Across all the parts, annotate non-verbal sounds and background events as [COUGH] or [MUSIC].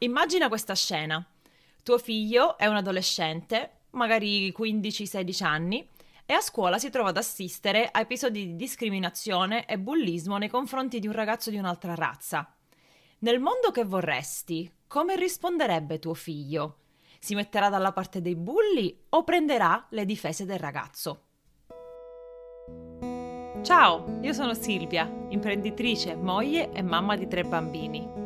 Immagina questa scena. Tuo figlio è un adolescente, magari 15-16 anni, e a scuola si trova ad assistere a episodi di discriminazione e bullismo nei confronti di un ragazzo di un'altra razza. Nel mondo che vorresti, come risponderebbe tuo figlio? Si metterà dalla parte dei bulli o prenderà le difese del ragazzo? Ciao, io sono Silvia, imprenditrice, moglie e mamma di tre bambini.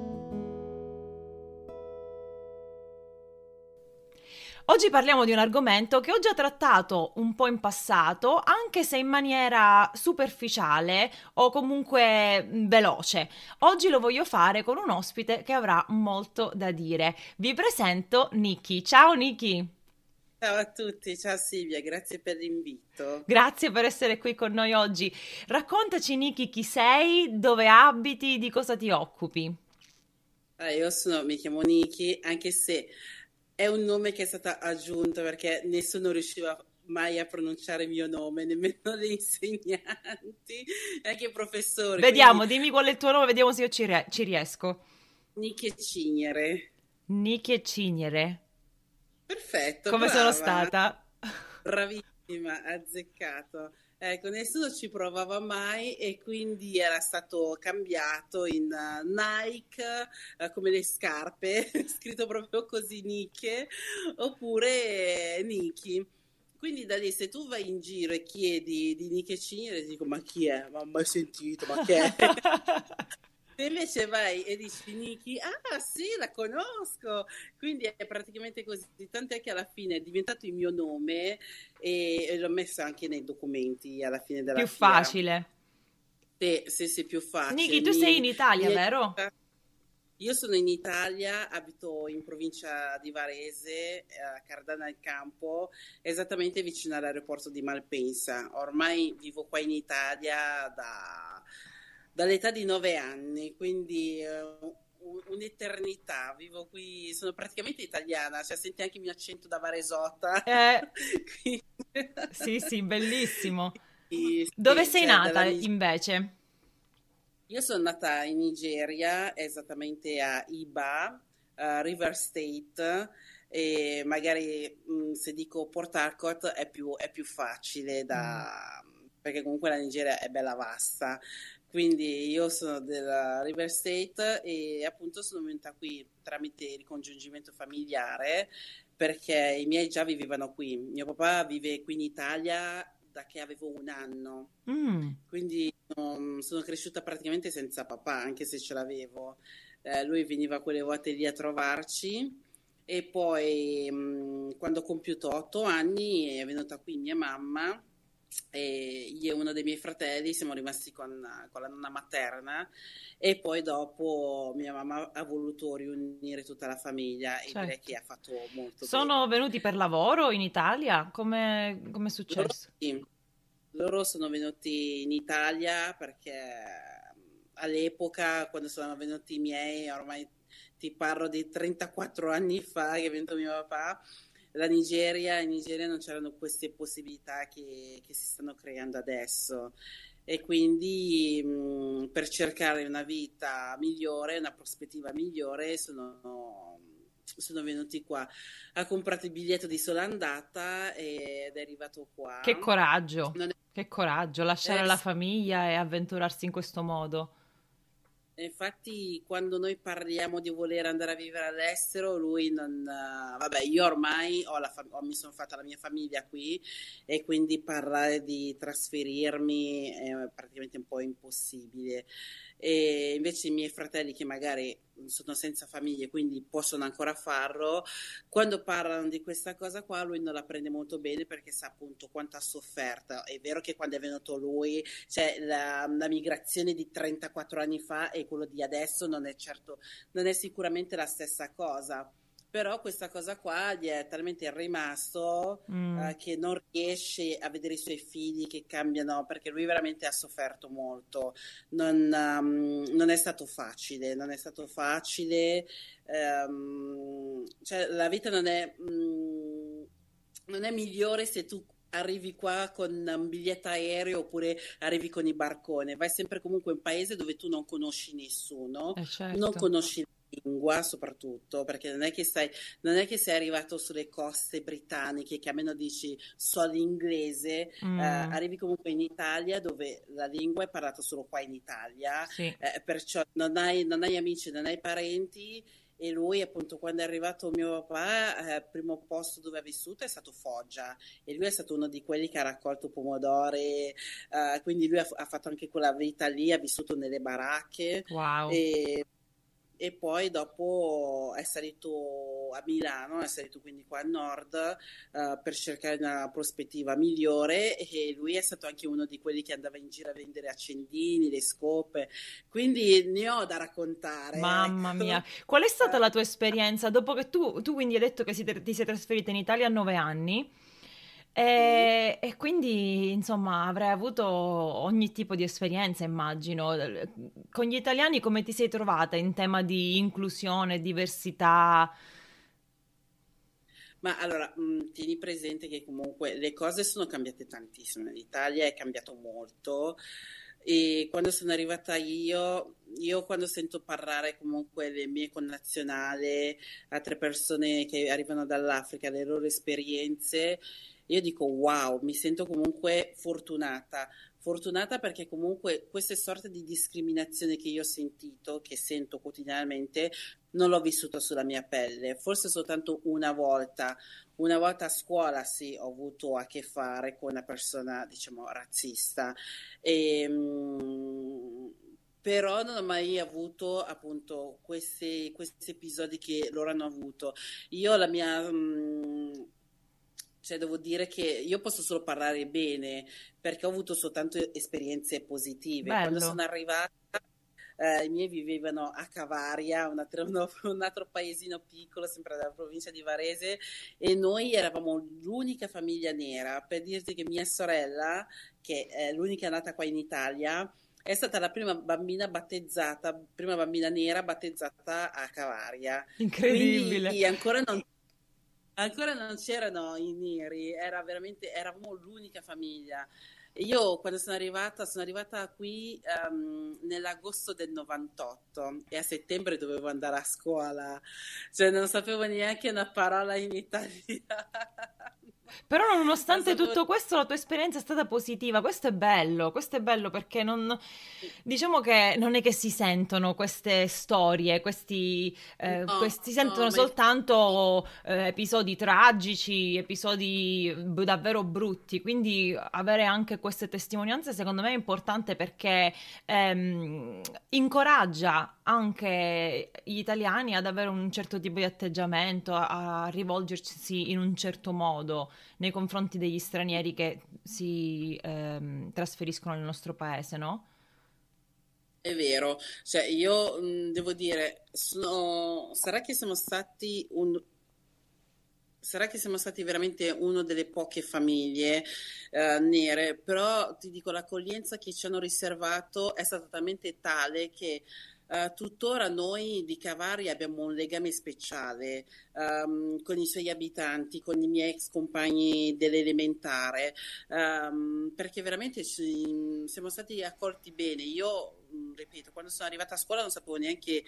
Oggi parliamo di un argomento che ho già trattato un po' in passato, anche se in maniera superficiale o comunque veloce. Oggi lo voglio fare con un ospite che avrà molto da dire. Vi presento Niki. Ciao Niki! Ciao a tutti, ciao Silvia, grazie per l'invito. Grazie per essere qui con noi oggi. Raccontaci Niki chi sei, dove abiti, di cosa ti occupi. Allora, io sono, mi chiamo Niki, anche se è un nome che è stato aggiunto perché nessuno riusciva mai a pronunciare il mio nome, nemmeno le [LAUGHS] insegnanti, anche i professori. Vediamo, quindi... dimmi qual è il tuo nome, vediamo se io ci, re- ci riesco. Niki Cignere. Niki Cignere. Perfetto. Come brava. sono stata? Bravissima, azzeccato. Ecco, nessuno ci provava mai e quindi era stato cambiato in uh, Nike, uh, come le scarpe, [LAUGHS] scritto proprio così Nike, oppure eh, Niki. Quindi da lì se tu vai in giro e chiedi di Nike ti dico ma chi è? Ma mai sentito, ma che è? [LAUGHS] Se invece vai e dici Niki, ah sì, la conosco, quindi è praticamente così, tant'è che alla fine è diventato il mio nome e, l'ho messo anche nei documenti alla fine della Più fiera. facile. Sì, sì, sì, più facile. Niki, tu sei in Italia, Mi... vero? Io sono in Italia, abito in provincia di Varese, a Cardana del Campo, esattamente vicino all'aeroporto di Malpensa. Ormai vivo qua in Italia da dall'età di nove anni, quindi uh, un'eternità. Vivo qui, sono praticamente italiana, cioè senti anche il mio accento da Varesota. Eh, [LAUGHS] sì, sì, bellissimo. Sì, Dove sei cioè, nata dalla... invece? Io sono nata in Nigeria, esattamente a Iba, uh, River State, e magari mh, mm, se dico Port Harcourt è più, è più facile da... Mm. perché comunque la Nigeria è bella vasta, quindi io sono della River State e appunto sono venuta qui tramite ricongiungimento familiare perché i miei già vivevano qui. Mio papà vive qui in Italia da che avevo un anno, mm. quindi um, sono cresciuta praticamente senza papà, anche se ce l'avevo. Eh, lui veniva quelle volte lì a trovarci e poi um, quando ho compiuto otto anni è venuta qui mia mamma e io e uno dei miei fratelli siamo rimasti con, con, la nonna materna e poi dopo mia mamma ha voluto riunire tutta la famiglia e certo. direi che ha fatto molto Sono bene. venuti per lavoro in Italia? Come è successo? Loro, sì. Loro sono venuti in Italia perché all'epoca quando sono venuti i miei, ormai ti parlo di 34 anni fa che è venuto mio papà, la Nigeria, in Nigeria non c'erano queste possibilità che, che si stanno creando adesso e quindi mh, per cercare una vita migliore, una prospettiva migliore, sono, sono venuti qua. Ha comprato il biglietto di sola andata ed è arrivato qua. Che coraggio, è... che coraggio, lasciare eh, la famiglia e avventurarsi in questo modo. Infatti, quando noi parliamo di voler andare a vivere all'estero, lui non. Uh, vabbè, io ormai ho fam- ho, mi sono fatta la mia famiglia qui e quindi parlare di trasferirmi è praticamente un po' impossibile e invece i miei fratelli che magari sono senza famiglie quindi possono ancora farlo quando parlano di questa cosa qua lui non la prende molto bene perché sa appunto quanto ha sofferto è vero che quando è venuto lui cioè la, la migrazione di 34 anni fa e quello di adesso non è certo non è sicuramente la stessa cosa però questa cosa qua gli è talmente rimasto mm. uh, che non riesce a vedere i suoi figli che cambiano perché lui veramente ha sofferto molto non, um, non è stato facile non è stato facile um, cioè la vita non è um, non è migliore se tu arrivi qua con un biglietto aereo oppure arrivi con i barcone vai sempre comunque in un paese dove tu non conosci nessuno eh certo. non conosci lingua soprattutto, perché non è, che sei, non è che sei arrivato sulle coste britanniche che almeno dici so l'inglese, mm. eh, arrivi comunque in Italia dove la lingua è parlata solo qua in Italia, sì. eh, perciò non hai, non hai amici, non hai parenti e lui appunto quando è arrivato mio papà eh, primo posto dove ha vissuto è stato Foggia e lui è stato uno di quelli che ha raccolto pomodori eh, quindi lui ha, ha, fatto anche quella vita lì ha vissuto nelle baracche wow. e e poi dopo è salito a Milano, è salito quindi qua al nord uh, per cercare una prospettiva migliore e lui è stato anche uno di quelli che andava in giro a vendere accendini, le scope, quindi ne ho da raccontare. Mamma ecco. mia, qual è stata la tua esperienza dopo che tu, tu quindi hai detto che ti sei trasferita in Italia a nove anni? E, e, quindi, insomma, avrai avuto ogni tipo di esperienza, immagino. Con gli italiani come ti sei trovata in tema di inclusione, diversità? Ma allora, mh, mm, tieni presente che comunque le cose sono cambiate tantissimo. L'Italia è cambiato molto e quando sono arrivata io, io quando sento parlare comunque le mie connazionali, altre persone che arrivano dall'Africa, le loro esperienze, io dico wow, mi sento comunque fortunata. Fortunata perché comunque queste sorte di discriminazione che io ho sentito, che sento quotidianamente, non l'ho vissuto sulla mia pelle, forse soltanto una volta. Una volta a scuola sì, ho avuto a che fare con una persona, diciamo, razzista. E, mh, però non ho mai avuto appunto questi, questi, episodi che loro hanno avuto. Io la mia... Mh, cioè devo dire che io posso solo parlare bene perché ho avuto soltanto esperienze positive. Bello. Quando sono arrivata, eh, i miei vivevano a Cavaria, [LAUGHS] un altro, un altro, paesino piccolo, sempre della provincia di Varese, e noi eravamo l'unica famiglia nera. Per dirti che mia sorella, che è l'unica nata qua in Italia, è stata la prima bambina battezzata, prima bambina nera battezzata a Cavaria. Incredibile. Quindi ancora non Ancora non c'erano i neri, era veramente, eravamo l'unica famiglia. Io quando sono arrivata, sono arrivata qui um, nell'agosto del 98 e a settembre dovevo andare a scuola, cioè non sapevo neanche una parola in italiano. [LAUGHS] Però nonostante tutto questo la tua esperienza è stata positiva, questo è bello, questo è bello perché non, diciamo che non è che si sentono queste storie, questi, eh, no, questi sentono no, soltanto eh, episodi tragici, episodi davvero brutti, quindi avere anche queste testimonianze secondo me è importante perché ehm, incoraggia anche gli italiani ad avere un certo tipo di atteggiamento, a, a rivolgersi in un certo modo nei confronti degli stranieri che si ehm, trasferiscono nel nostro paese, no? È vero, cioè io mh, devo dire, sono... sarà che siamo stati un, sarà che siamo stati veramente una delle poche famiglie eh, nere, però ti dico l'accoglienza che ci hanno riservato è stata talmente tale che Uh, tuttora noi di Cavari abbiamo un legame speciale um, con i suoi abitanti, con i miei ex compagni dell'elementare, um, perché veramente ci, siamo stati accolti bene. Io, mm, ripeto, quando sono arrivata a scuola non sapevo neanche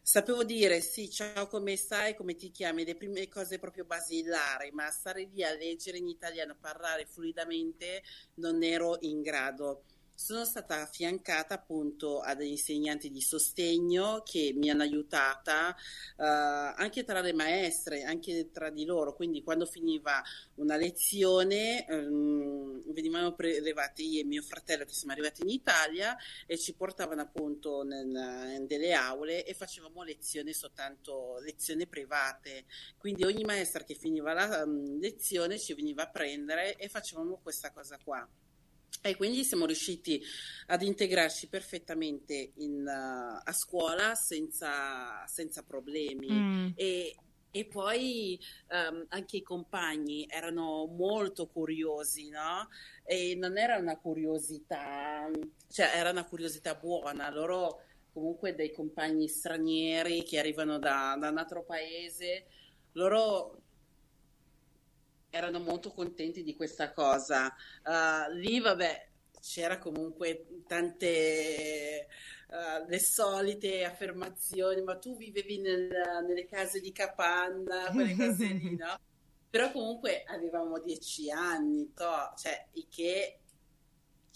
sapevo dire sì, ciao, come stai, come ti chiami, le prime cose proprio basilari, ma stare lì a leggere in italiano, parlare fluidamente, non ero in grado sono stata affiancata appunto a degli insegnanti di sostegno che mi hanno aiutata uh, anche tra le maestre, anche tra di loro. Quindi quando finiva una lezione um, venivamo prelevati io e mio fratello che siamo arrivati in Italia e ci portavano appunto in delle aule e facevamo lezioni soltanto lezioni private. Quindi ogni maestra che finiva la um, lezione ci veniva a prendere e facevamo questa cosa qua. E quindi siamo riusciti ad integrarci perfettamente in, uh, a scuola senza, senza problemi. Mm. E, E poi um, anche i compagni erano molto curiosi, no? E non era una curiosità, cioè era una curiosità buona. Loro comunque dei compagni stranieri che arrivano da, da un altro paese, loro erano molto contenti di questa cosa. Uh, lì, vabbè, c'era comunque tante uh, le solite affermazioni, ma tu vivevi nel, nelle case di capanna, quelle cose lì, [LAUGHS] no? Però comunque avevamo dieci anni, to, cioè, i che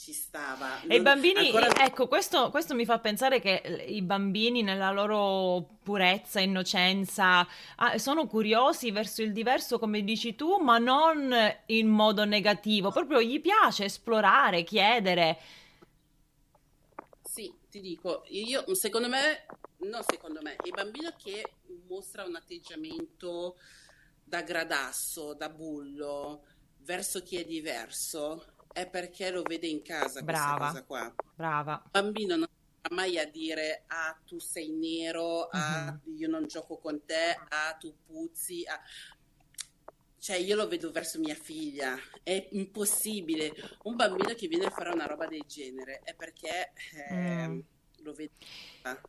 ci stava. E i bambini, ancora... ecco, questo, questo, mi fa pensare che i bambini nella loro purezza, innocenza, ah, sono curiosi verso il diverso, come dici tu, ma non in modo negativo, proprio gli piace esplorare, chiedere. Sì, ti dico, io, secondo me, no, secondo me, il bambino che mostra un atteggiamento da gradasso, da bullo, verso chi è diverso, è perché lo vede in casa brava, questa cosa qua. Brava. Il bambino non va mai a dire ah tu sei nero, ah uh-huh. io non gioco con te, ah tu puzzi, ah. Cioè, io lo vedo verso mia figlia, è impossibile. Un bambino che viene a fare una roba del genere è perché eh, mm. lo vedo.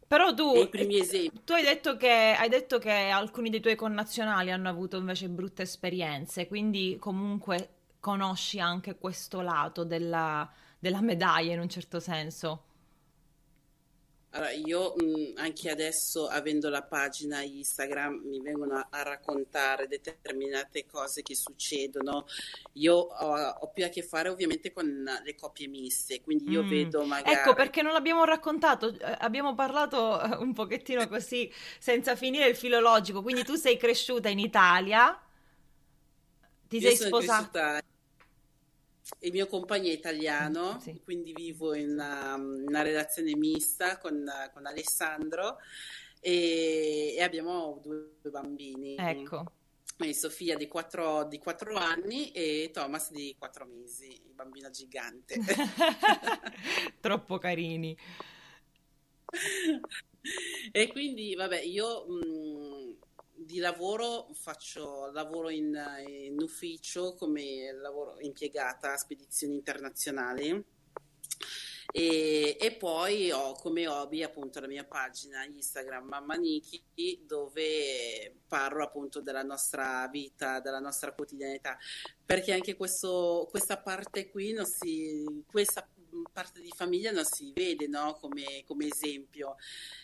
Però tu, tu hai, detto che, hai detto che alcuni dei tuoi connazionali hanno avuto invece brutte esperienze, quindi comunque conosci anche questo lato della, della medaglia in un certo senso. Allora, io mh, anche adesso, avendo la pagina Instagram, mi vengono a, a raccontare determinate cose che succedono. Io ho, ho, più a che fare ovviamente con le coppie miste, quindi io mm. vedo magari... Ecco, perché non l'abbiamo raccontato, eh, abbiamo parlato eh, un pochettino così, senza finire il filologico, quindi tu sei cresciuta in Italia, ti io sei sposata il mio compagno è italiano, sì. quindi vivo in una, una relazione mista con, con Alessandro e, e, abbiamo due bambini. Ecco. Sofia di 4, di 4 anni e Thomas di 4 mesi, il bambino gigante. [LAUGHS] Troppo carini. [LAUGHS] e quindi, vabbè, io mh, mm, di lavoro faccio lavoro in, in ufficio come lavoro impiegata a spedizioni internazionali. E, e, poi ho come hobby appunto la mia pagina Instagram Mamma Niki dove parlo appunto della nostra vita, della nostra quotidianità. Perché anche questo, questa parte qui non si, questa parte di famiglia non si vede no? come, come, esempio.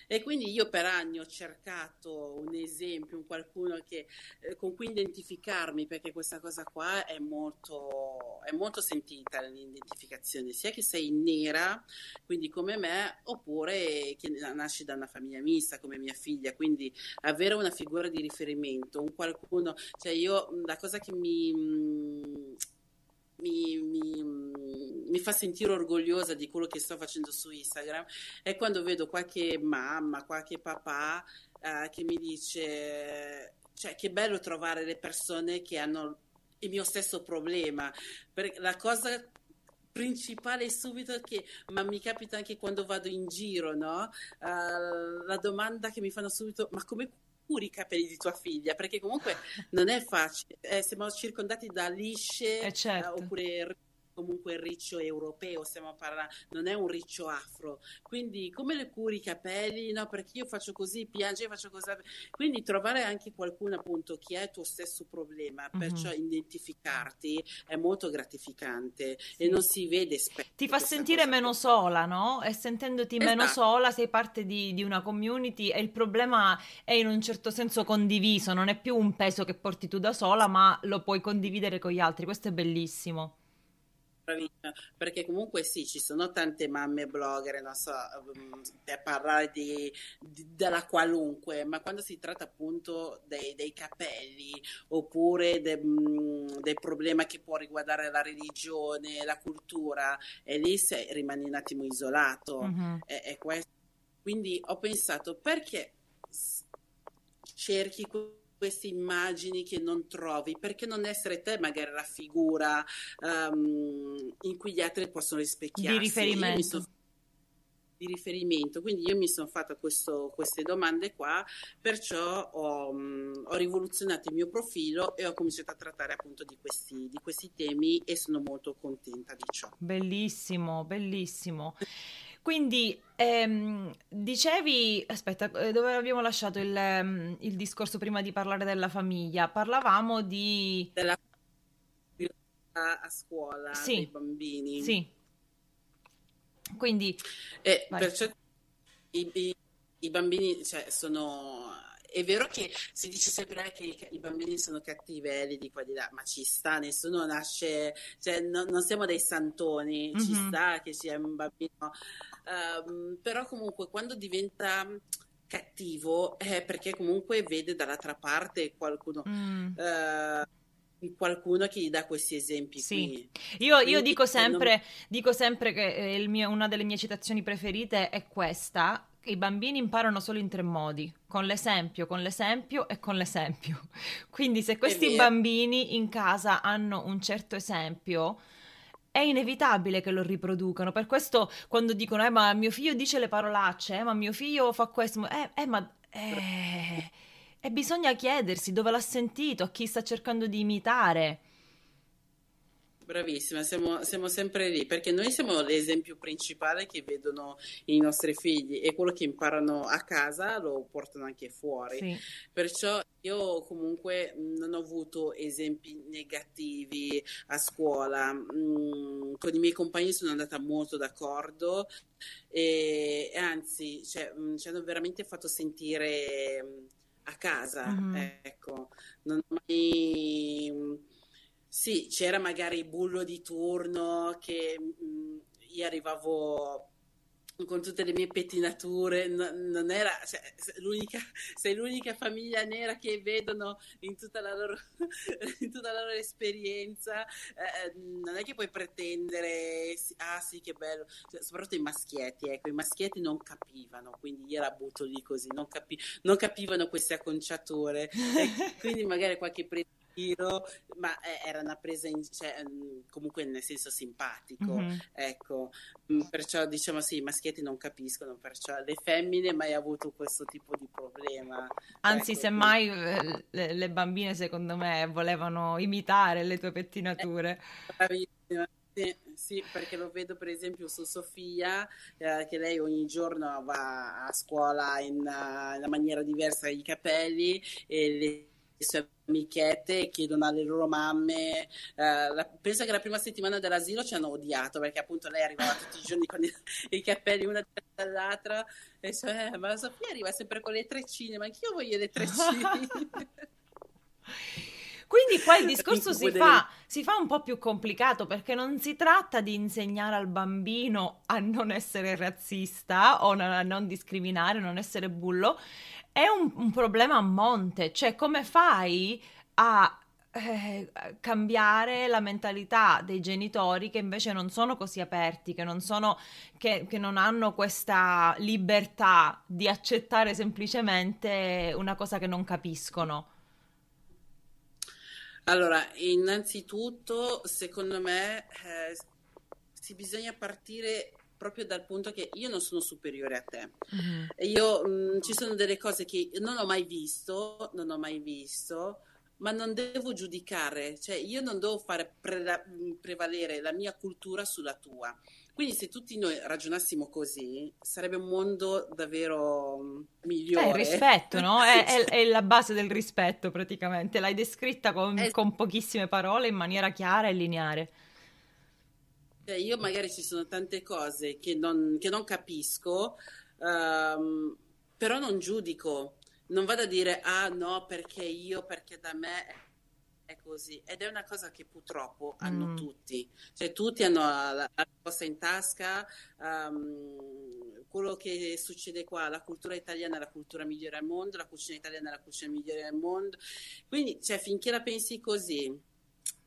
E quindi io per anni ho cercato un esempio, un qualcuno che, eh, con cui identificarmi, perché questa cosa qua è molto, è molto sentita l'identificazione, sia che sei nera, quindi come me, oppure che nasci da una famiglia mista come mia figlia, quindi avere una figura di riferimento, un qualcuno, cioè io la cosa che mi mi, mi, mi, fa sentire orgogliosa di quello che sto facendo su Instagram è quando vedo qualche mamma, qualche papà eh, che mi dice, cioè che bello trovare le persone che hanno il mio stesso problema. Perché la cosa principale è subito che, ma mi capita anche quando vado in giro, no? Uh, la domanda che mi fanno subito, ma come curi i capelli di tua figlia, perché comunque non è facile, eh, siamo circondati da lisce eh certo. eh, oppure comunque il riccio europeo, stiamo parlando, non è un riccio afro. Quindi come le curi i capelli? No, perché io faccio così, piange, io faccio così. Quindi trovare anche qualcuno appunto che ha il tuo stesso problema, mm-hmm. perciò identificarti è molto gratificante sì. e non si vede spesso. Ti fa sentire meno sola, no? E sentendoti esatto. meno sola sei parte di, di una community e il problema è in un certo senso condiviso, non è più un peso che porti tu da sola, ma lo puoi condividere con gli altri. Questo è bellissimo bravissima, perché comunque sì, ci sono tante mamme blogger, non so, mm, per parlare di, di, della qualunque, ma quando si tratta appunto dei, dei capelli oppure de, mm, del problema che può riguardare la religione, la cultura, e lì sei, rimani un attimo isolato. Uh-huh. È, è. Quindi ho pensato perché cerchi queste immagini che non trovi, perché non essere te magari la figura um, in cui gli altri possono rispecchiarsi? Di riferimento. di riferimento. Quindi io mi sono fatta questo, queste domande qua, perciò ho, mh, ho, rivoluzionato il mio profilo e ho cominciato a trattare appunto di questi, di questi temi e sono molto contenta di ciò. Bellissimo, bellissimo. Quindi ehm, dicevi, aspetta, eh, dove abbiamo lasciato il, ehm, il, discorso prima di parlare della famiglia? Parlavamo di... Della a scuola sì, dei bambini. Sì. Quindi... E perciò i, i, i bambini cioè, sono è vero che si dice sempre che i, i bambini sono cattivelli di qua di là, ma ci sta, nessuno nasce, cioè no, non siamo dei santoni, mm-hmm. ci sta che sia un bambino, um, però comunque quando diventa cattivo è perché comunque vede dall'altra parte qualcuno. Mm. Uh, qualcuno che gli dà questi esempi sì. Io, io dico, sempre, non... dico sempre che eh, mio, una delle mie citazioni preferite è questa, i bambini imparano solo in tre modi, con l'esempio, con l'esempio e con l'esempio. [LAUGHS] Quindi se questi bambini in casa hanno un certo esempio, è inevitabile che lo riproducano. Per questo quando dicono, eh ma mio figlio dice le parolacce, eh ma mio figlio fa questo, eh, eh ma... Eh... [LAUGHS] E bisogna chiedersi dove l'ha sentito, a chi sta cercando di imitare. Bravissima, siamo, siamo, sempre lì perché noi siamo l'esempio principale che vedono i nostri figli e quello che imparano a casa lo portano anche fuori. Sì. Perciò io comunque non ho avuto esempi negativi a scuola. Mm, con i miei compagni sono andata molto d'accordo e, anzi cioè, ci hanno veramente fatto sentire a casa. Mm-hmm. Ecco, non ho mai sì, c'era magari il bullo di turno che mh, mm, io arrivavo con tutte le mie pettinature, no, non era, cioè, l'unica, sei l'unica famiglia nera che vedono in tutta la loro, [LAUGHS] in tutta la loro esperienza, eh, non è che puoi pretendere, ah sì che bello, cioè, soprattutto i maschietti, ecco, i maschietti non capivano, quindi io la butto lì così, non, capi, non capivano queste acconciature, [LAUGHS] quindi magari qualche pretendere giro, ma eh, era una presa in, cioè, mm, comunque nel senso simpatico, mm-hmm. ecco, mm, perciò diciamo sì, i maschietti non capiscono, perciò le femmine mai avuto questo tipo di problema. Anzi, ecco, semmai quindi... Eh, le, le, bambine secondo me volevano imitare le tue pettinature. Eh, sì, sì, perché lo vedo per esempio su Sofia, eh, che lei ogni giorno va a scuola in, uh, una maniera diversa i capelli e le sue amichette chiedono alle loro mamme. Eh, la, penso che la prima settimana dell'asilo ci hanno odiato perché appunto lei arrivava tutti i giorni con i, [LAUGHS] i capelli una dall'altra e cioè, ma Sofia arriva sempre con le treccine, ma anch'io voglio le treccine. [LAUGHS] Quindi qua il discorso si fa, si fa, un po' più complicato perché non si tratta di insegnare al bambino a non essere razzista o a non discriminare, non essere bullo, è un, un problema a monte, cioè come fai a eh, cambiare la mentalità dei genitori che invece non sono così aperti, che non, sono, che, che non hanno questa libertà di accettare semplicemente una cosa che non capiscono. Allora, innanzitutto, secondo me, eh, si bisogna partire proprio dal punto che io non sono superiore a te. Mm-hmm. Io mh, mm, ci sono delle cose che non ho mai visto, non ho mai visto, ma non devo giudicare, cioè io non devo fare pre- mm, prevalere la mia cultura sulla tua. Quindi se tutti noi ragionassimo così, sarebbe un mondo davvero mm, migliore. È il rispetto, no? [LAUGHS] È, è, è, la base del rispetto praticamente. L'hai descritta con, con pochissime parole in maniera chiara e lineare. Cioè, io magari ci sono tante cose che non, che non capisco, um, però non giudico. Non vado a dire, ah no, perché io, perché da me è così. Ed è una cosa che purtroppo hanno mm. tutti. Cioè, tutti hanno la, la risposta in tasca. Um, quello che succede qua, la cultura italiana è la cultura migliore al mondo, la cucina italiana è la cucina migliore al mondo. Quindi, cioè, finché la pensi così,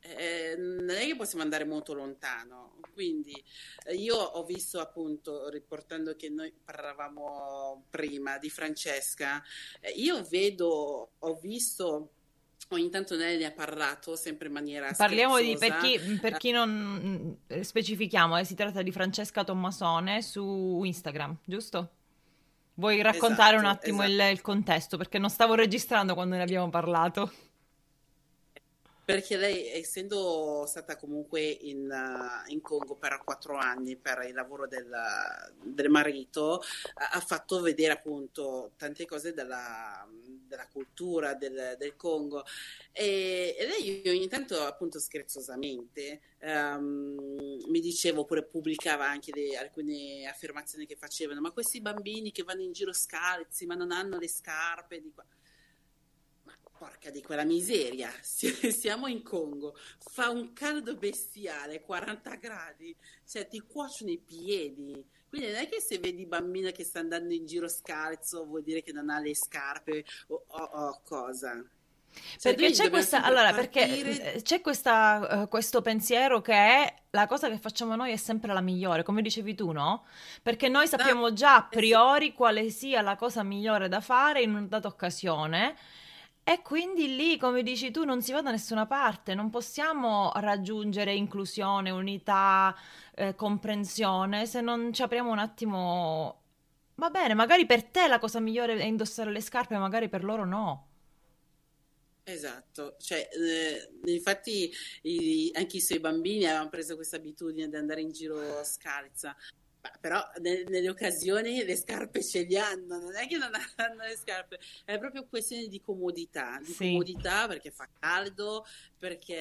eh, non è che possiamo andare molto lontano. Quindi eh, io ho visto appunto, riportando che noi parlavamo prima di Francesca, eh, io vedo, ho visto ogni tanto lei ne ha parlato sempre in maniera Parliamo di, scherzosa. per chi, per chi non eh, specifichiamo, eh, si tratta di Francesca Tommasone su Instagram, giusto? Vuoi raccontare un Esatto, attimo il, esatto. il contesto? Perché non stavo registrando quando ne abbiamo parlato. Perché lei, essendo stata comunque in, uh, in Congo per quattro anni per il lavoro del, del marito, ha fatto vedere appunto tante cose della, della cultura del, del Congo. E, e lei ogni tanto, appunto, scherzosamente, ehm, mi diceva, oppure pubblicava anche le- alcune affermazioni che facevano, ma questi bambini che vanno in giro scalzi, ma non hanno le scarpe di qua. Porca di quella miseria, [LAUGHS] si- siamo in Congo, fa un caldo bestiale, 40 gradi, cioè ti cuociono i piedi. Quindi non è che se vedi bambina che sta andando in giro scalzo vuol dire che non ha le scarpe o, o- o cosa. Cioè Perché noi c'è questa, allora, perché eh, c'è questa, eh, questo pensiero che è la cosa che facciamo noi è sempre la migliore, come dicevi tu, no? Perché noi sappiamo già a Eh priori quale sia la cosa migliore da fare in una data occasione e quindi lì, come dici tu, non si va da nessuna parte, non possiamo raggiungere inclusione, unità, eh, comprensione se non ci apriamo un attimo. Va bene, magari per te la cosa migliore è indossare le scarpe, magari per loro no. esatto. Cioè, eh, infatti i- anche i suoi bambini avevano preso questa abitudine di andare in giro scalza. Ma Però ne- nelle occasioni le scarpe ce li hanno, non è che non [LAUGHS] hanno le scarpe, è proprio questione di comodità, di Sì. comodità perché fa caldo, perché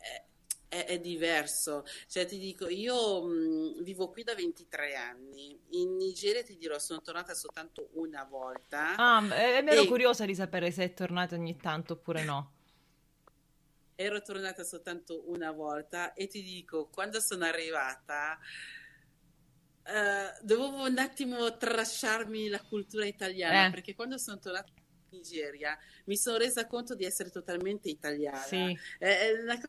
è, è- è diverso. Cioè, ti dico, io mh, vivo qui da 23 anni, in Nigeria ti dirò, sono tornata soltanto una volta Ah, e mi ero e curiosa di sapere se è tornato ogni tanto oppure no. ero tornata soltanto una volta e ti dico, quando sono arrivata, eh, dovevo un attimo trasciarmi la cultura italiana, Eh, perché quando sono tornata in Nigeria mi sono resa conto di essere totalmente italiana. sì. È, è una cosa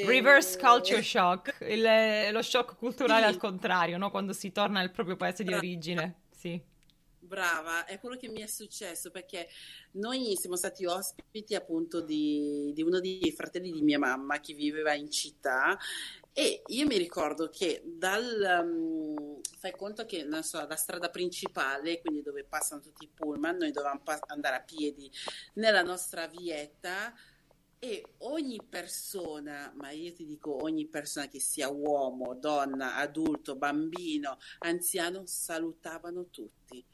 Reverse culture veramente... [LAUGHS] shock, il- lo shock culturale al Sì, contrario, no? Quando si torna nel proprio paese di origine. Sì. Brava, è quello che mi è successo perché noi siamo stati ospiti appunto di, di uno dei fratelli di mia mamma che viveva in città e io mi ricordo che dal, um, fai conto che non so, la strada principale, quindi dove passano tutti i pullman, noi dovevamo pa- andare a piedi nella nostra vietta e ogni persona, ma io ti dico ogni persona che sia uomo, donna, adulto, bambino, anziano, salutavano tutti.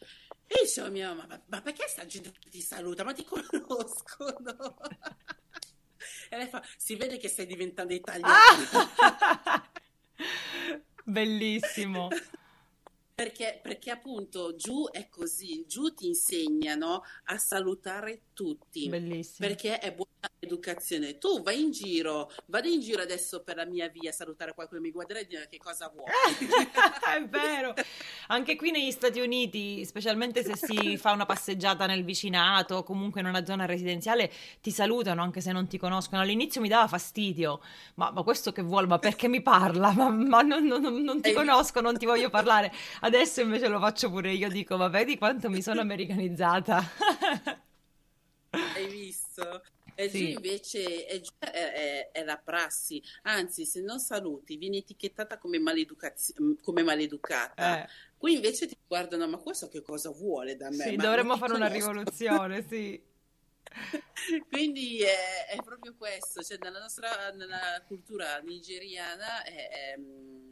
E io dicevo a mia mamma, ma, perché sta gente ti saluta? Ma ti conoscono? [LAUGHS] E lei fa, si vede che stai diventando italiana. Ah! [LAUGHS] Bellissimo, Perché, perché appunto giù è così, giù ti insegnano a salutare tutti, bellissimo. perché è buona educazione. Tu vai in giro, vado in giro adesso per la mia via a salutare qualcuno, mi guarderai e dire che cosa vuoi. [LAUGHS] È vero, anche qui negli Stati Uniti, specialmente se si [LAUGHS] fa una passeggiata nel vicinato o comunque in una zona residenziale, ti salutano anche se non ti conoscono. All'inizio mi dava fastidio, ma, ma questo che vuole? Ma perché mi parla? Ma, ma non, non- non- ti conosco, non ti voglio parlare. Adesso invece lo faccio pure io, dico, ma vedi quanto mi sono americanizzata. Hai visto? E giù Sì, invece è, giù è- è- la prassi, anzi se non saluti vieni etichettata come, maleducazio- come maleducata. eh, Qui invece ti guardano, ma questo che cosa vuole da me? sì, Ma dovremmo fare una conosco. rivoluzione, sì. [LAUGHS] Quindi è, è proprio questo, cioè nella nostra nella cultura nigeriana è, è, mm,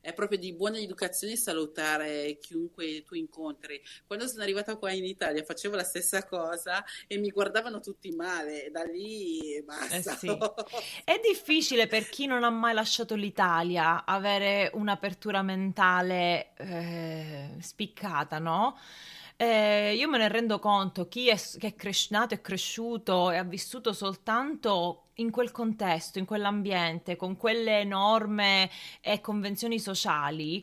è proprio di buona educazione salutare chiunque tu incontri. Quando sono arrivata qua in Italia facevo la stessa cosa e mi guardavano tutti male, da lì Eh basta. sì. [LAUGHS] È difficile per chi non ha mai lasciato l'Italia avere un'apertura mentale eh, spiccata, no? Eh, io me ne rendo conto, chi è, che è cres- nato e cresciuto e ha vissuto soltanto in quel contesto, in quell'ambiente, con quelle norme e convenzioni sociali,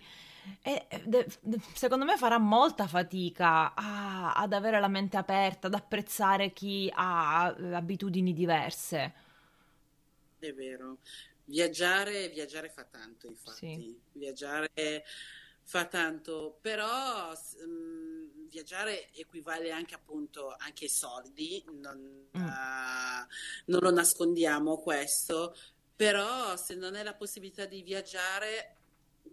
e, de- de- secondo me farà molta fatica a- ad avere la mente aperta, ad apprezzare chi ha abitudini diverse. È vero. Viaggiare, viaggiare fa tanto, Sì. infatti. Viaggiare fa tanto, però s- mm, viaggiare equivale anche appunto anche soldi, non, mm. uh, non lo nascondiamo questo, però se non è la possibilità di viaggiare,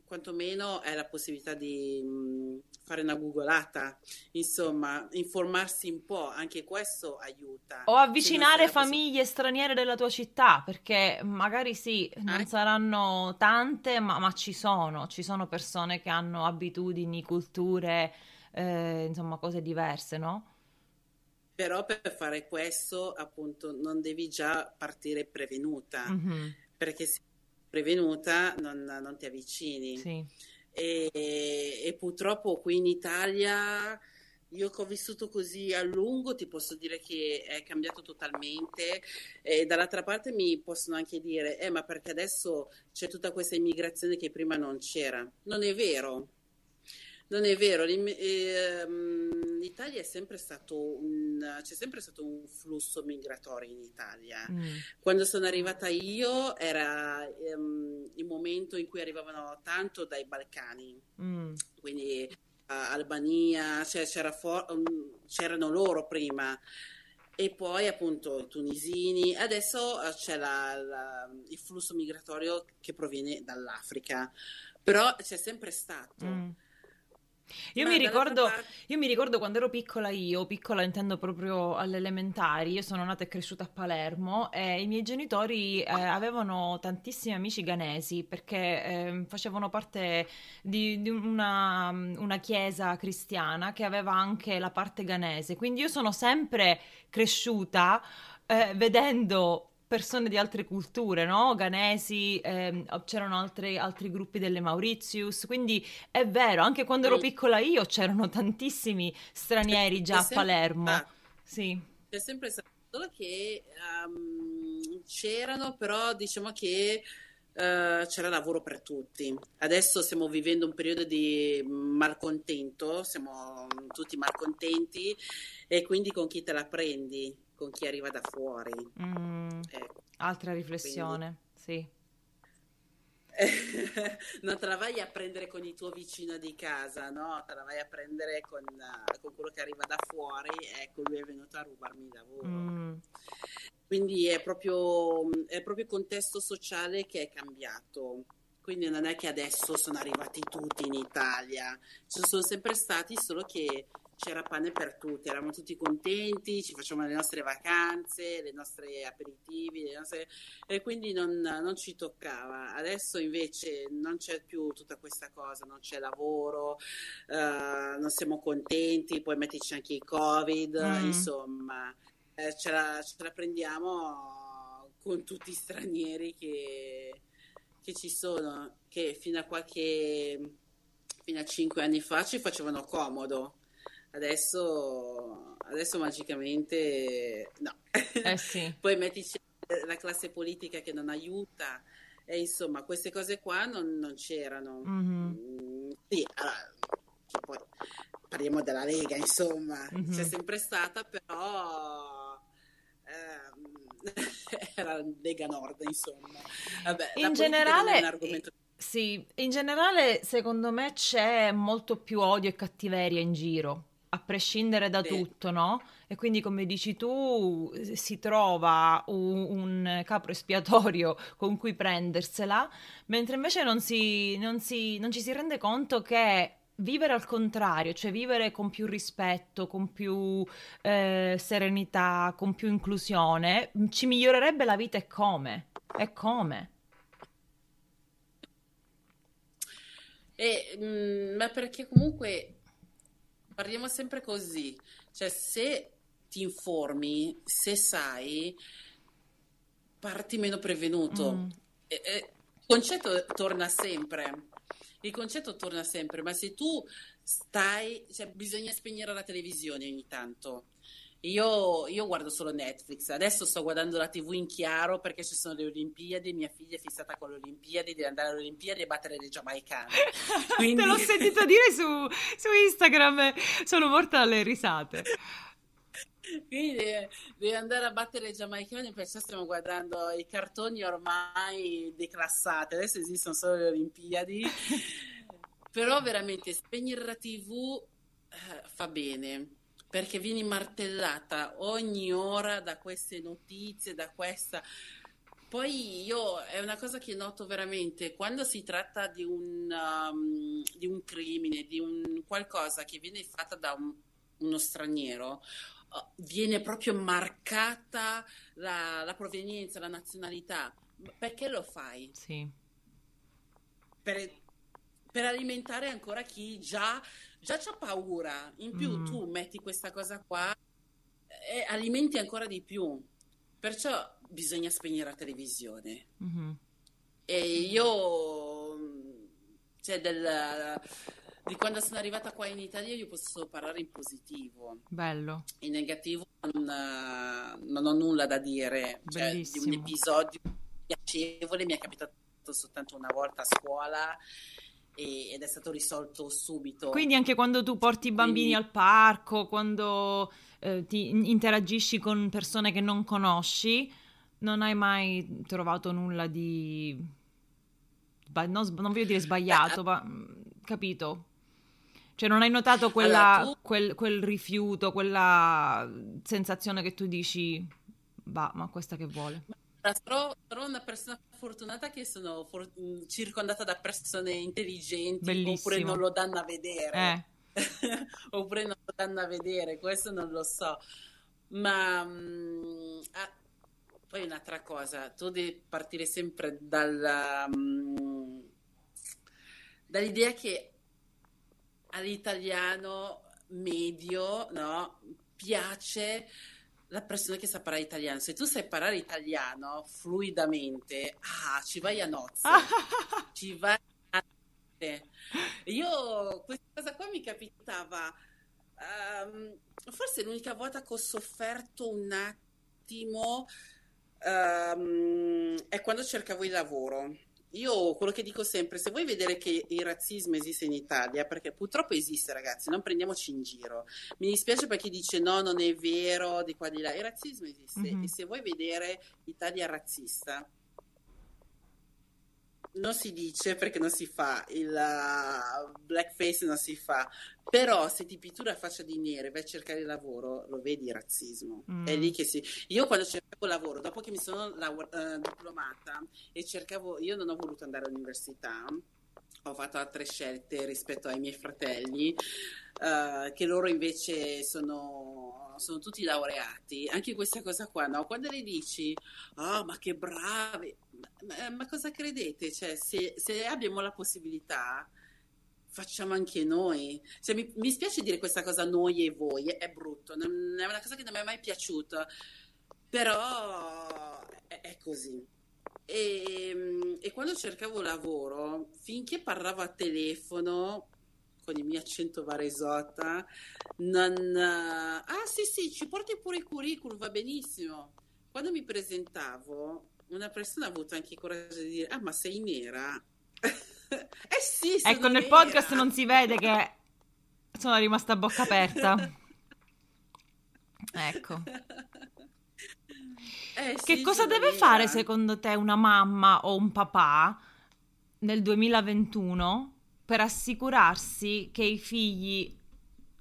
quantomeno è la possibilità di mh, mm, fare una googolata, insomma, informarsi un po', anche questo aiuta. O avvicinare famiglie possi- straniere della tua città, perché magari sì, non eh? saranno tante, ma, ma, ci sono, ci sono persone che hanno abitudini, culture, eh, insomma, cose diverse, no? Però per fare questo, appunto, non devi già partire prevenuta, mm-hmm. perché se prevenuta non, non ti avvicini. Sì. E, e, purtroppo qui in Italia, io che ho vissuto così a lungo, ti posso dire che è cambiato totalmente. E dall'altra parte mi possono anche dire, eh, ma perché adesso c'è tutta questa immigrazione che prima non c'era. Non è vero, non è vero, ehm, l'Italia è sempre stato un, c'è sempre stato un flusso migratorio in Italia. Mm. Quando sono arrivata io era um, il momento in cui arrivavano tanto dai Balcani, mm. quindi uh, Albania, cioè c'era for- um, c'erano loro prima e poi appunto i tunisini. Adesso uh, c'è la, la, il flusso migratorio che proviene dall'Africa, però c'è sempre stato. Mm. Io mi, ricordo, io mi ricordo quando ero piccola io, piccola intendo proprio alle elementari, io sono nata e cresciuta a Palermo e i miei genitori eh, avevano tantissimi amici ghanesi perché eh, facevano parte di, di una, una, chiesa cristiana che aveva anche la parte ghanese, quindi io sono sempre cresciuta eh, vedendo persone di altre culture, no? Ghanesi, ehm, c'erano altri, altri, gruppi delle Mauritius, quindi è vero, anche quando ero piccola io c'erano tantissimi stranieri già a Palermo. Ah, sì. C'è sempre stato solo che um, c'erano, però diciamo che Uh, c'era lavoro per tutti. Adesso stiamo vivendo un periodo di malcontento, siamo tutti malcontenti e quindi con chi te la prendi? Con chi arriva da fuori. Mm, ecco. Altra riflessione, Quindi... sì. [LAUGHS] non te la vai a prendere con il tuo vicino di casa, no? Te la vai a prendere con, uh, con quello che arriva da fuori, ecco, lui è venuto a rubarmi il lavoro. Mm. Quindi è proprio, è proprio il contesto sociale che è cambiato. Quindi non è che adesso sono arrivati tutti in Italia, ci sono sempre stati, solo che c'era pane per tutti, eravamo tutti contenti, ci facevamo le nostre vacanze, le nostre aperitivi, le nostre... e quindi non, non, ci toccava. Adesso invece non c'è più tutta questa cosa, non c'è lavoro, uh, non siamo contenti, poi mettici anche il Covid, mm. insomma, eh, ce, la, ce, la, prendiamo con tutti i stranieri che, che ci sono, che fino a qualche fino a cinque anni fa ci facevano comodo Adesso, adesso magicamente no. Eh sì. [LAUGHS] Poi mettici la classe politica che non aiuta. E insomma, queste cose qua non, non c'erano. Mm-hmm. Mm, sì, allora, poi parliamo della Lega, insomma, mm-hmm. c'è sempre stata, però ehm, [LAUGHS] era Lega Nord, insomma. Vabbè, in generale, argomento... sì, in generale, secondo me c'è molto più odio e cattiveria in giro a prescindere da tutto, no? E quindi, come dici tu, si trova un, un, capro espiatorio [LAUGHS] con cui prendersela, mentre invece non, si, non, si, non ci si rende conto che vivere al contrario, cioè vivere con più rispetto, con più eh, serenità, con più inclusione, ci migliorerebbe la vita e come? E come? E, mh, mm, ma perché comunque parliamo sempre così, cioè se ti informi, se sai, parti meno prevenuto. Mm. E, e, il concetto torna sempre. Il concetto torna sempre, ma se tu stai, cioè bisogna spegnere la televisione ogni tanto. Io, io, guardo solo Netflix, adesso sto guardando la TV in chiaro perché ci sono le Olimpiadi, mia figlia è fissata con le Olimpiadi, deve andare alle Olimpiadi e battere le giamaicane. [LAUGHS] Quindi... Te l'ho sentito dire su, su Instagram, sono morta dalle risate. [LAUGHS] Quindi deve, deve, andare a battere i giamaicani, perciò stiamo guardando i cartoni ormai declassati, adesso esistono solo le Olimpiadi, [LAUGHS] però veramente spegnere la TV eh, fa bene perché vieni martellata ogni ora da queste notizie, da questa... Poi io è una cosa che noto veramente quando si tratta di un, um, di un crimine, di un qualcosa che viene fatta da un, uno straniero, uh, viene proprio marcata la, la, provenienza, la nazionalità. Perché lo fai? Sì. Per, per alimentare ancora chi già già c'ha paura, in più mm. tu metti questa cosa qua e alimenti ancora di più. Perciò bisogna spegnere la televisione. Mm-hmm. E io, cioè, del, di quando sono arrivata qua in Italia, io posso parlare in positivo. Bello. In negativo non, non ho nulla da dire. Cioè, di un episodio piacevole mi è capitato soltanto una volta a scuola ed è stato risolto subito. Quindi anche quando tu porti i bambini Quindi... al parco, quando eh, ti interagisci con persone che non conosci, non hai mai trovato nulla di... non, non voglio dire sbagliato, Beh, ma mm, capito? Cioè non hai notato quella, allora, tu... quel, quel, rifiuto, quella sensazione che tu dici, bah, ma questa che vuole? Sarò, sarò una persona fortunata che sono for- circondata da persone intelligenti Bellissimo. oppure non lo danno a vedere. Eh. [LAUGHS] oppure non lo danno a vedere, questo non lo so. Ma mh, ah, poi un'altra cosa, tu devi partire sempre dalla, mh, dall'idea che all'italiano medio no, piace la persona che sa parlare italiano. Se tu sai parlare italiano fluidamente, ah, ci vai a nozze. [LAUGHS] ci vai a nozze. Io questa cosa qua mi capitava. Um, forse l'unica volta che ho sofferto un attimo um, è quando cercavo il lavoro io quello che dico sempre, se vuoi vedere che il razzismo esiste in Italia, perché purtroppo esiste ragazzi, non prendiamoci in giro. Mi dispiace per chi dice no, non è vero, di qua di là. Il razzismo esiste mm-hmm. e se vuoi vedere l'Italia razzista, non si dice perché non si fa, il uh, blackface non si fa, però se ti pittura la faccia di nero e vai a cercare lavoro, lo vedi il razzismo. Mm. È lì che si... Io quando cercavo lavoro, dopo che mi sono lav- uh, diplomata e cercavo, io non ho voluto andare all'università, ho fatto altre scelte rispetto ai miei fratelli, uh, che loro invece sono, sono, tutti laureati. Anche questa cosa qua, no? Quando le dici, oh, ma che bravi, ma, ma cosa credete? Cioè, se, se, abbiamo la possibilità, facciamo anche noi. Cioè, mi, mi spiace dire questa cosa noi e voi, è, è brutto, non, è una cosa che non mi è mai piaciuta, però è, è così. E, e, quando cercavo lavoro, finché parlavo a telefono con il mio accento varesota, non... Ah sì sì, ci porti pure il curriculum, va benissimo. Quando mi presentavo, una persona ha avuto anche il coraggio di dire, ah ma sei nera? [LAUGHS] eh sì, Ecco, nel nera. podcast non si vede che sono rimasta a bocca aperta. [LAUGHS] ecco. Eh, che sì, cosa deve nera. fare secondo te una mamma o un papà nel 2021 per assicurarsi che i figli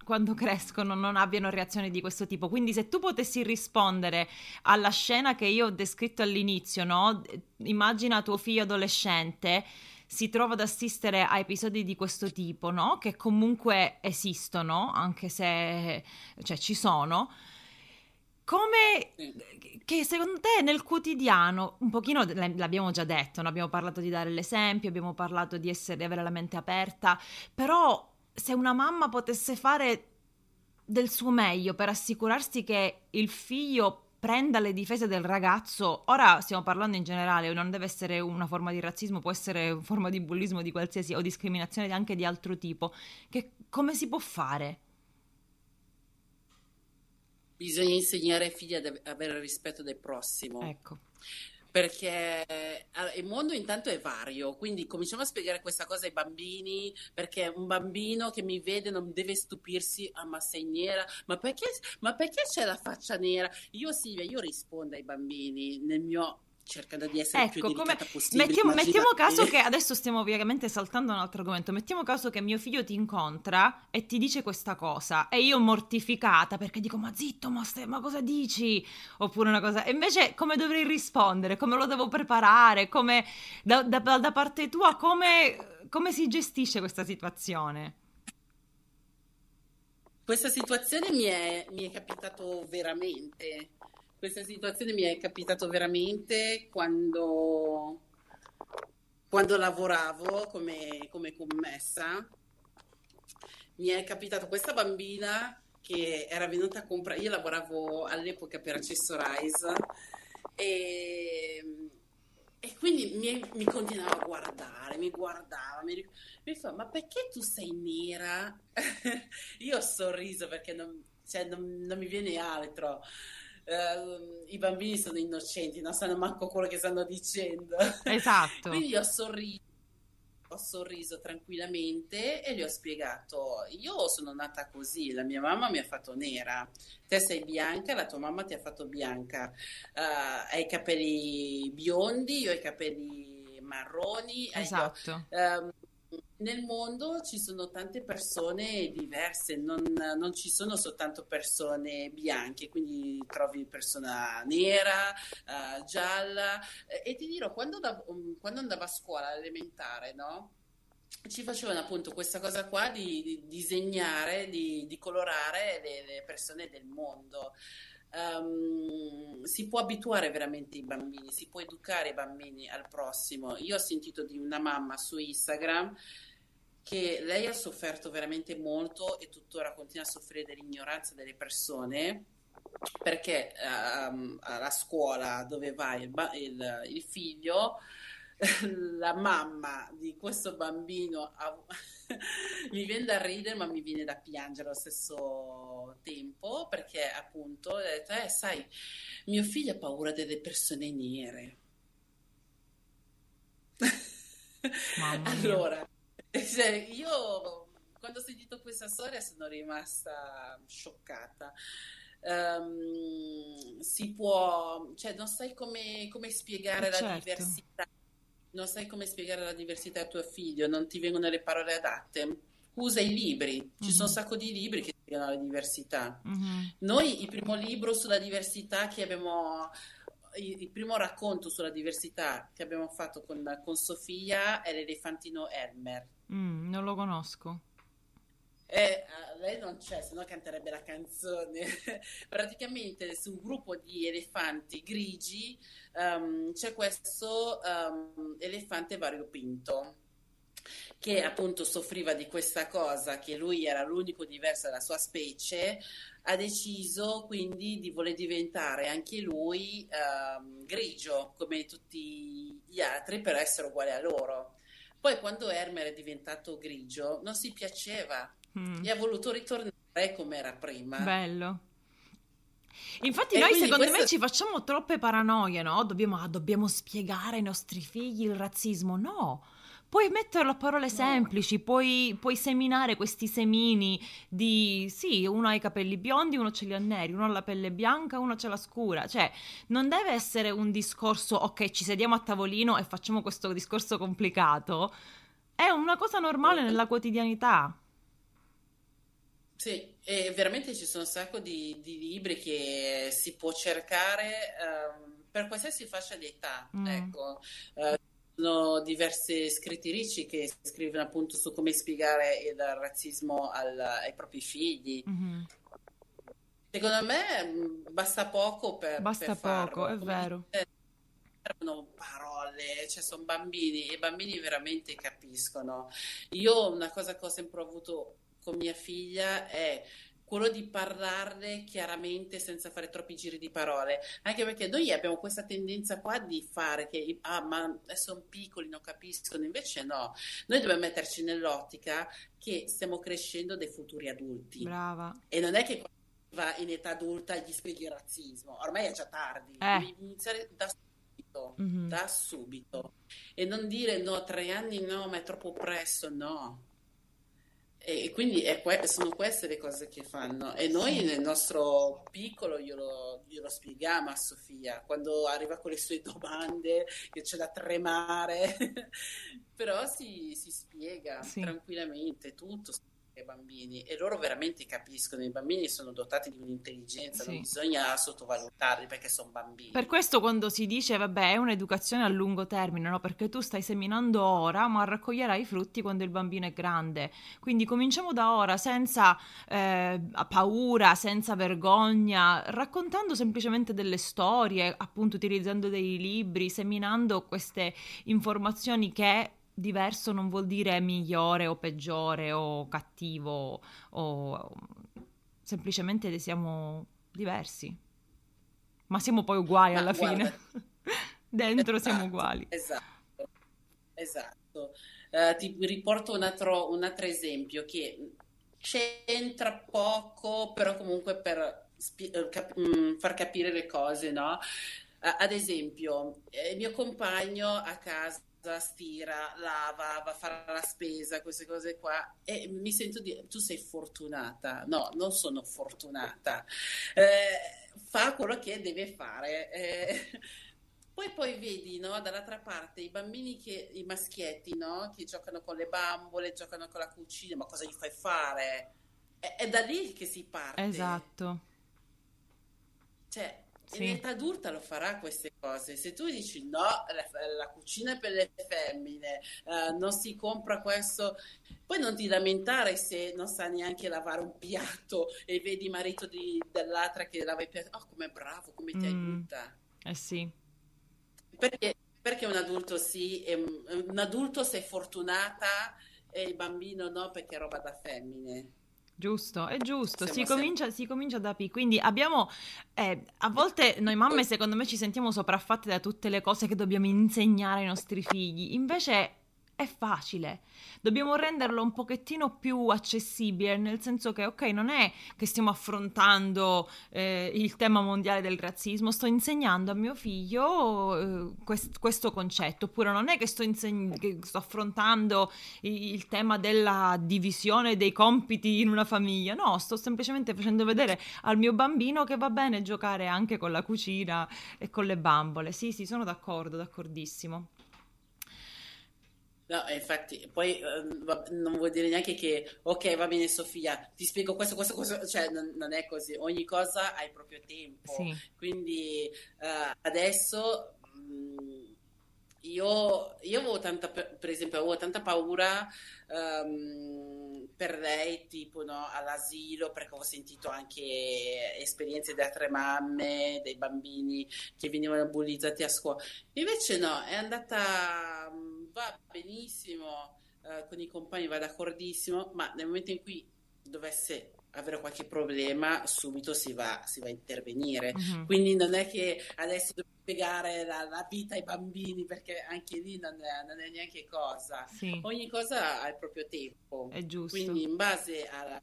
quando [LAUGHS] crescono non abbiano reazioni di questo tipo. Quindi se tu potessi rispondere alla scena che io ho descritto all'inizio, no? Immagina tuo figlio adolescente si trova ad assistere a episodi di questo tipo, no? Che comunque esistono, anche se cioè, ci sono. Come che secondo te nel quotidiano, un pochino l'abbiamo già detto, no? abbiamo parlato di dare l'esempio, abbiamo parlato di, essere, di avere la mente aperta, però se una mamma potesse fare del suo meglio per assicurarsi che il figlio prenda le difese del ragazzo, ora stiamo parlando in generale, non deve essere una forma di razzismo, può essere una forma di bullismo di qualsiasi o discriminazione anche di altro tipo, che come si può fare? Bisogna insegnare ai figli ad avere rispetto del prossimo. Ecco perché il mondo intanto è vario, quindi cominciamo a spiegare questa cosa ai bambini, perché un bambino che mi vede non deve stupirsi, ah ma sei nera, ma perché, ma perché c'è la faccia nera? Io Silvia, io rispondo ai bambini nel mio cercando di essere ecco, più delicata come... possibile. Mettiamo, mettiamo, caso che adesso stiamo ovviamente saltando un altro argomento. Mettiamo caso che mio figlio ti incontra e ti dice questa cosa e io mortificata perché dico ma zitto, ma, stai, ma cosa dici? Oppure una cosa. E invece come dovrei rispondere? Come lo devo preparare? Come da, da, da parte tua come, come si gestisce questa situazione? Questa situazione mi è, mi è capitato veramente questa situazione mi è capitato veramente quando, quando lavoravo come, come commessa. Mi è capitato questa bambina che era venuta a comprare, io lavoravo all'epoca per Accessorize e, e quindi mi, mi, continuava a guardare, mi guardava, mi, mi fa ma perché tu sei nera? [LAUGHS] io ho sorriso perché non, cioè, non, non mi viene altro uh, i bambini sono innocenti, non sanno manco quello che stanno dicendo. Esatto. [LAUGHS] Quindi ho sorriso, ho sorriso tranquillamente e gli ho spiegato, io sono nata così, la mia mamma mi ha fatto nera, te sei bianca, la tua mamma ti ha fatto bianca, uh, hai i capelli biondi, io ho i capelli marroni. Esatto. Io, um, nel mondo ci sono tante persone diverse, non, non, ci sono soltanto persone bianche, quindi trovi persona nera, uh, gialla e ti dirò, quando, da, um, quando andavo a scuola elementare, no? ci facevano appunto questa cosa qua di, di disegnare, di, di colorare le, le, persone del mondo. Um, si può abituare veramente i bambini, si può educare i bambini al prossimo. Io ho sentito di una mamma su Instagram che lei ha sofferto veramente molto e tuttora continua a soffrire dell'ignoranza delle persone perché um, alla scuola dove va il, il, il, figlio [LAUGHS] la mamma di questo bambino ha, [LAUGHS] mi viene da ridere ma mi viene da piangere allo stesso tempo perché appunto ha detto eh sai mio figlio ha paura delle persone nere [LAUGHS] allora cioè, io quando ho sentito questa storia sono rimasta scioccata. Um, si può, cioè, non sai come, come spiegare certo. la diversità, non sai come spiegare la diversità a tuo figlio, non ti vengono le parole adatte. Usa i libri, ci mm-hmm. sono un sacco di libri che spiegano la diversità. Mm-hmm. Noi, il primo libro sulla diversità che abbiamo il primo racconto sulla diversità che abbiamo fatto con, con Sofia è l'elefantino Elmer. Mm, non lo conosco. Eh, lei non c'è, se no canterebbe la canzone. [LAUGHS] Praticamente su un gruppo di elefanti grigi um, c'è questo um, elefante variopinto che appunto soffriva di questa cosa, che lui era l'unico diverso dalla sua specie, ha deciso quindi di voler diventare anche lui um, grigio come tutti gli altri per essere uguale a loro. Poi quando Hermer è diventato grigio non si piaceva mm. e ha voluto ritornare come era prima. Bello. Infatti e noi secondo questo... me ci facciamo troppe paranoie, no? Dobbiamo, ah, dobbiamo spiegare ai nostri figli il razzismo. No, puoi metterlo a parole semplici, puoi, puoi, seminare questi semini di sì, uno ha i capelli biondi, uno ce li ha neri, uno ha la pelle bianca, uno ce l'ha scura. Cioè, non deve essere un discorso, ok, ci sediamo a tavolino e facciamo questo discorso complicato. È una cosa normale nella quotidianità. Sì, e veramente ci sono un sacco di, di libri che si può cercare um, per qualsiasi fascia di età. Mm. Ecco. Uh, sono diverse scrittrici che scrivono appunto su come spiegare il razzismo al, ai propri figli. Mm-hmm. Secondo me mm, basta poco per, basta per poco, è vero. Servono parole, cioè sono bambini e i bambini veramente capiscono. Io una cosa che ho sempre avuto con mia figlia è quello di parlarne chiaramente senza fare troppi giri di parole, anche perché noi abbiamo questa tendenza qua di fare che, ah, ma sono piccoli, non capiscono, invece no, noi dobbiamo metterci nell'ottica che stiamo crescendo dei futuri adulti. Brava. E non è che va in età adulta gli spieghi il razzismo, ormai è già tardi, eh. iniziare da subito, mm-hmm. da subito, e non dire no, tre anni no, ma è troppo presto, no E quindi que- sono queste le cose che fanno. E noi nel nostro piccolo glielo, glielo, spieghiamo a Sofia quando arriva con le sue domande, che c'è da tremare, [LAUGHS] però si, si spiega sì. tranquillamente tutto ai bambini e loro veramente capiscono, i bambini sono dotati di un'intelligenza, sì. non bisogna sottovalutarli perché sono bambini. Per questo quando si dice, vabbè, è un'educazione a lungo termine, no? perché tu stai seminando ora, ma raccoglierai i frutti quando il bambino è grande. Quindi cominciamo da ora, senza eh, paura, senza vergogna, raccontando semplicemente delle storie, appunto utilizzando dei libri, seminando queste informazioni che diverso non vuol dire migliore o peggiore o cattivo o semplicemente siamo diversi. Ma siamo poi uguali Ma alla guarda, fine. [LAUGHS] Dentro esatto, siamo uguali. Esatto. Esatto. Uh, ti riporto un altro, un altro esempio che c'entra poco, però comunque per spi- eh, cap- mm, far capire le cose, no? Uh, ad esempio, eh, il mio compagno a casa stira, lava, va a fare la spesa, queste cose qua e mi sento dire tu sei fortunata. No, non sono fortunata. Eh, fa quello che deve fare. Eh, poi, poi vedi no, dall'altra parte i bambini, che, i maschietti no, che giocano con le bambole, giocano con la cucina, ma cosa gli fai fare? È, è da lì che si parte. Esatto. Cioè, sì. in età adulta lo farà queste cose. Se tu dici no, la, la cucina è per le femmine, uh, non si compra questo, poi non ti lamentare se non sa neanche lavare un piatto e vedi il marito di, dell'altra che lava i piatti. Oh, com'è bravo, come ti mm. aiuta. Eh sì. Perché, perché un adulto sì, un adulto sei fortunata e il bambino no perché è roba da femmine. Giusto, è giusto, si comincia, si comincia, da piccoli. Quindi abbiamo, eh, a volte noi mamme secondo me ci sentiamo sopraffatte da tutte le cose che dobbiamo insegnare ai nostri figli, invece è facile. Dobbiamo renderlo un pochettino più accessibile, nel senso che, ok, non è che stiamo affrontando eh, il tema mondiale del razzismo, sto insegnando a mio figlio eh, quest- questo concetto, oppure non è che sto, inseg- che sto affrontando il-, il tema della divisione dei compiti in una famiglia, no, sto semplicemente facendo vedere al mio bambino che va bene giocare anche con la cucina e con le bambole. Sì, sì, sono d'accordo, d'accordissimo. No, infatti, poi eh, non vuol dire neanche che, ok, va bene Sofia, ti spiego questo, questo, questo, cioè non, non è così, ogni cosa ha il proprio tempo, sì. quindi eh, adesso mh, mm, io, io avevo tanta, per esempio, avevo tanta paura um, per lei, tipo no, all'asilo, perché ho sentito anche esperienze di altre mamme, dei bambini che venivano bullizzati a scuola. Invece no, è andata va benissimo eh, con i compagni, va d'accordissimo, ma nel momento in cui dovesse avere qualche problema, subito si va, si va a intervenire. Uh-huh. Quindi non è che adesso devo spiegare la, la, vita ai bambini, perché anche lì non è, non è neanche cosa. Sì. Ogni cosa ha il proprio tempo. È giusto. Quindi in base alla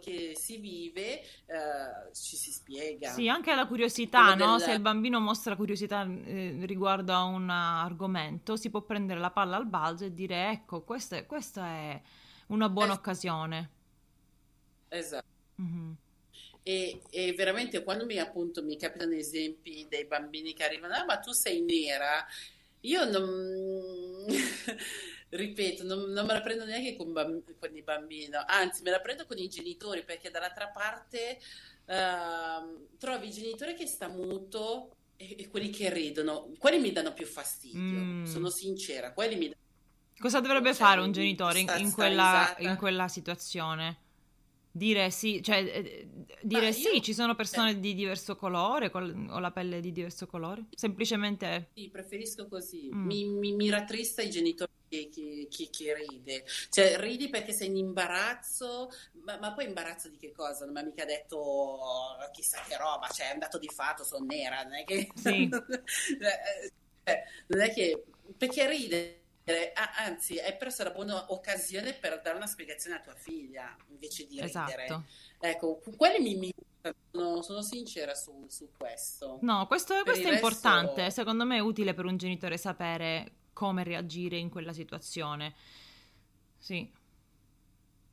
che si vive eh, ci si spiega. Sì, anche la curiosità, no? Del... Se il bambino mostra curiosità eh, riguardo a un argomento, si può prendere la palla al balzo e dire ecco, questa è, questa è una buona es- occasione. Esatto. Mm-hmm. E, e, veramente quando mi, appunto, mi capitano esempi dei bambini che arrivano, ah, ma tu sei nera, io non... ripeto, non, non, me la prendo neanche con, bamb- con, il bambino, anzi me la prendo con i genitori perché dall'altra parte uh, trovi i genitori che sta muto e, e, quelli che ridono, quelli mi danno più fastidio, mm. sono sincera, quelli mi danno Cosa dovrebbe cioè, fare un genitore in, in, quella, in quella situazione? Dire sì, cioè eh, dire sì, ci sono persone eh. di diverso colore con, o la pelle di diverso colore? Semplicemente... Sì, preferisco così. Mm. Mi, mi, mi, rattrista i genitori che, che, che, che, ride. Cioè, ridi perché sei in imbarazzo, ma, ma, poi imbarazzo di che cosa? Non mi ha mica detto oh, chissà che roba, cioè è andato di fatto, sono nera, non è che... Sì. Eh, [LAUGHS] non è che... Perché ride? anzi, hai perso la buona occasione per dare una spiegazione a tua figlia invece di ridere. Esatto. Ecco, quelli mi, mi sono, sono, sincera su, su, questo. No, questo, questo è resto... importante. Secondo me è utile per un genitore sapere come reagire in quella situazione. Sì.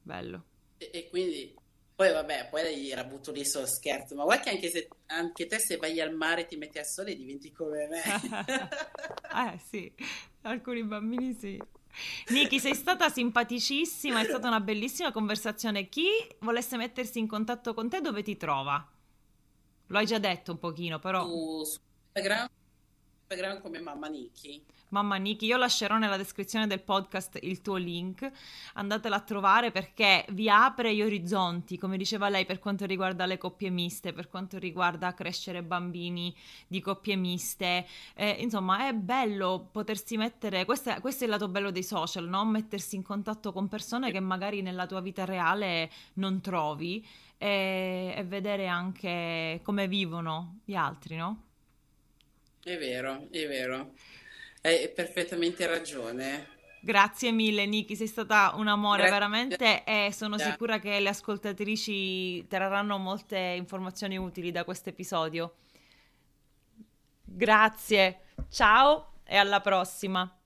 bello. E, e quindi, poi vabbè, poi era butto lì solo scherzo, ma guarda che anche, se, anche te se vai al mare e ti metti al sole diventi come me. [LAUGHS] eh sì, alcuni bambini sì. Niki, sei stata simpaticissima, è stata una bellissima conversazione. Chi volesse mettersi in contatto con te, dove ti trova? Lo hai già detto un pochino, però... Su, su Instagram, Instagram come Mamma Niki. Mamma Niki, io lascerò nella descrizione del podcast il tuo link, andatela a trovare perché vi apre gli orizzonti, come diceva lei, per quanto riguarda le coppie miste, per quanto riguarda crescere bambini di coppie miste. Eh, insomma, è bello potersi mettere, questo è, questo è il lato bello dei social, no? mettersi in contatto con persone che magari nella tua vita reale non trovi e, e vedere anche come vivono gli altri, no? È vero, è vero. Hai perfettamente ragione. Grazie mille Niki, sei stata un amore Grazie. veramente e sono Grazie. sicura che le ascoltatrici trarranno molte informazioni utili da questo episodio. Grazie, ciao e alla prossima.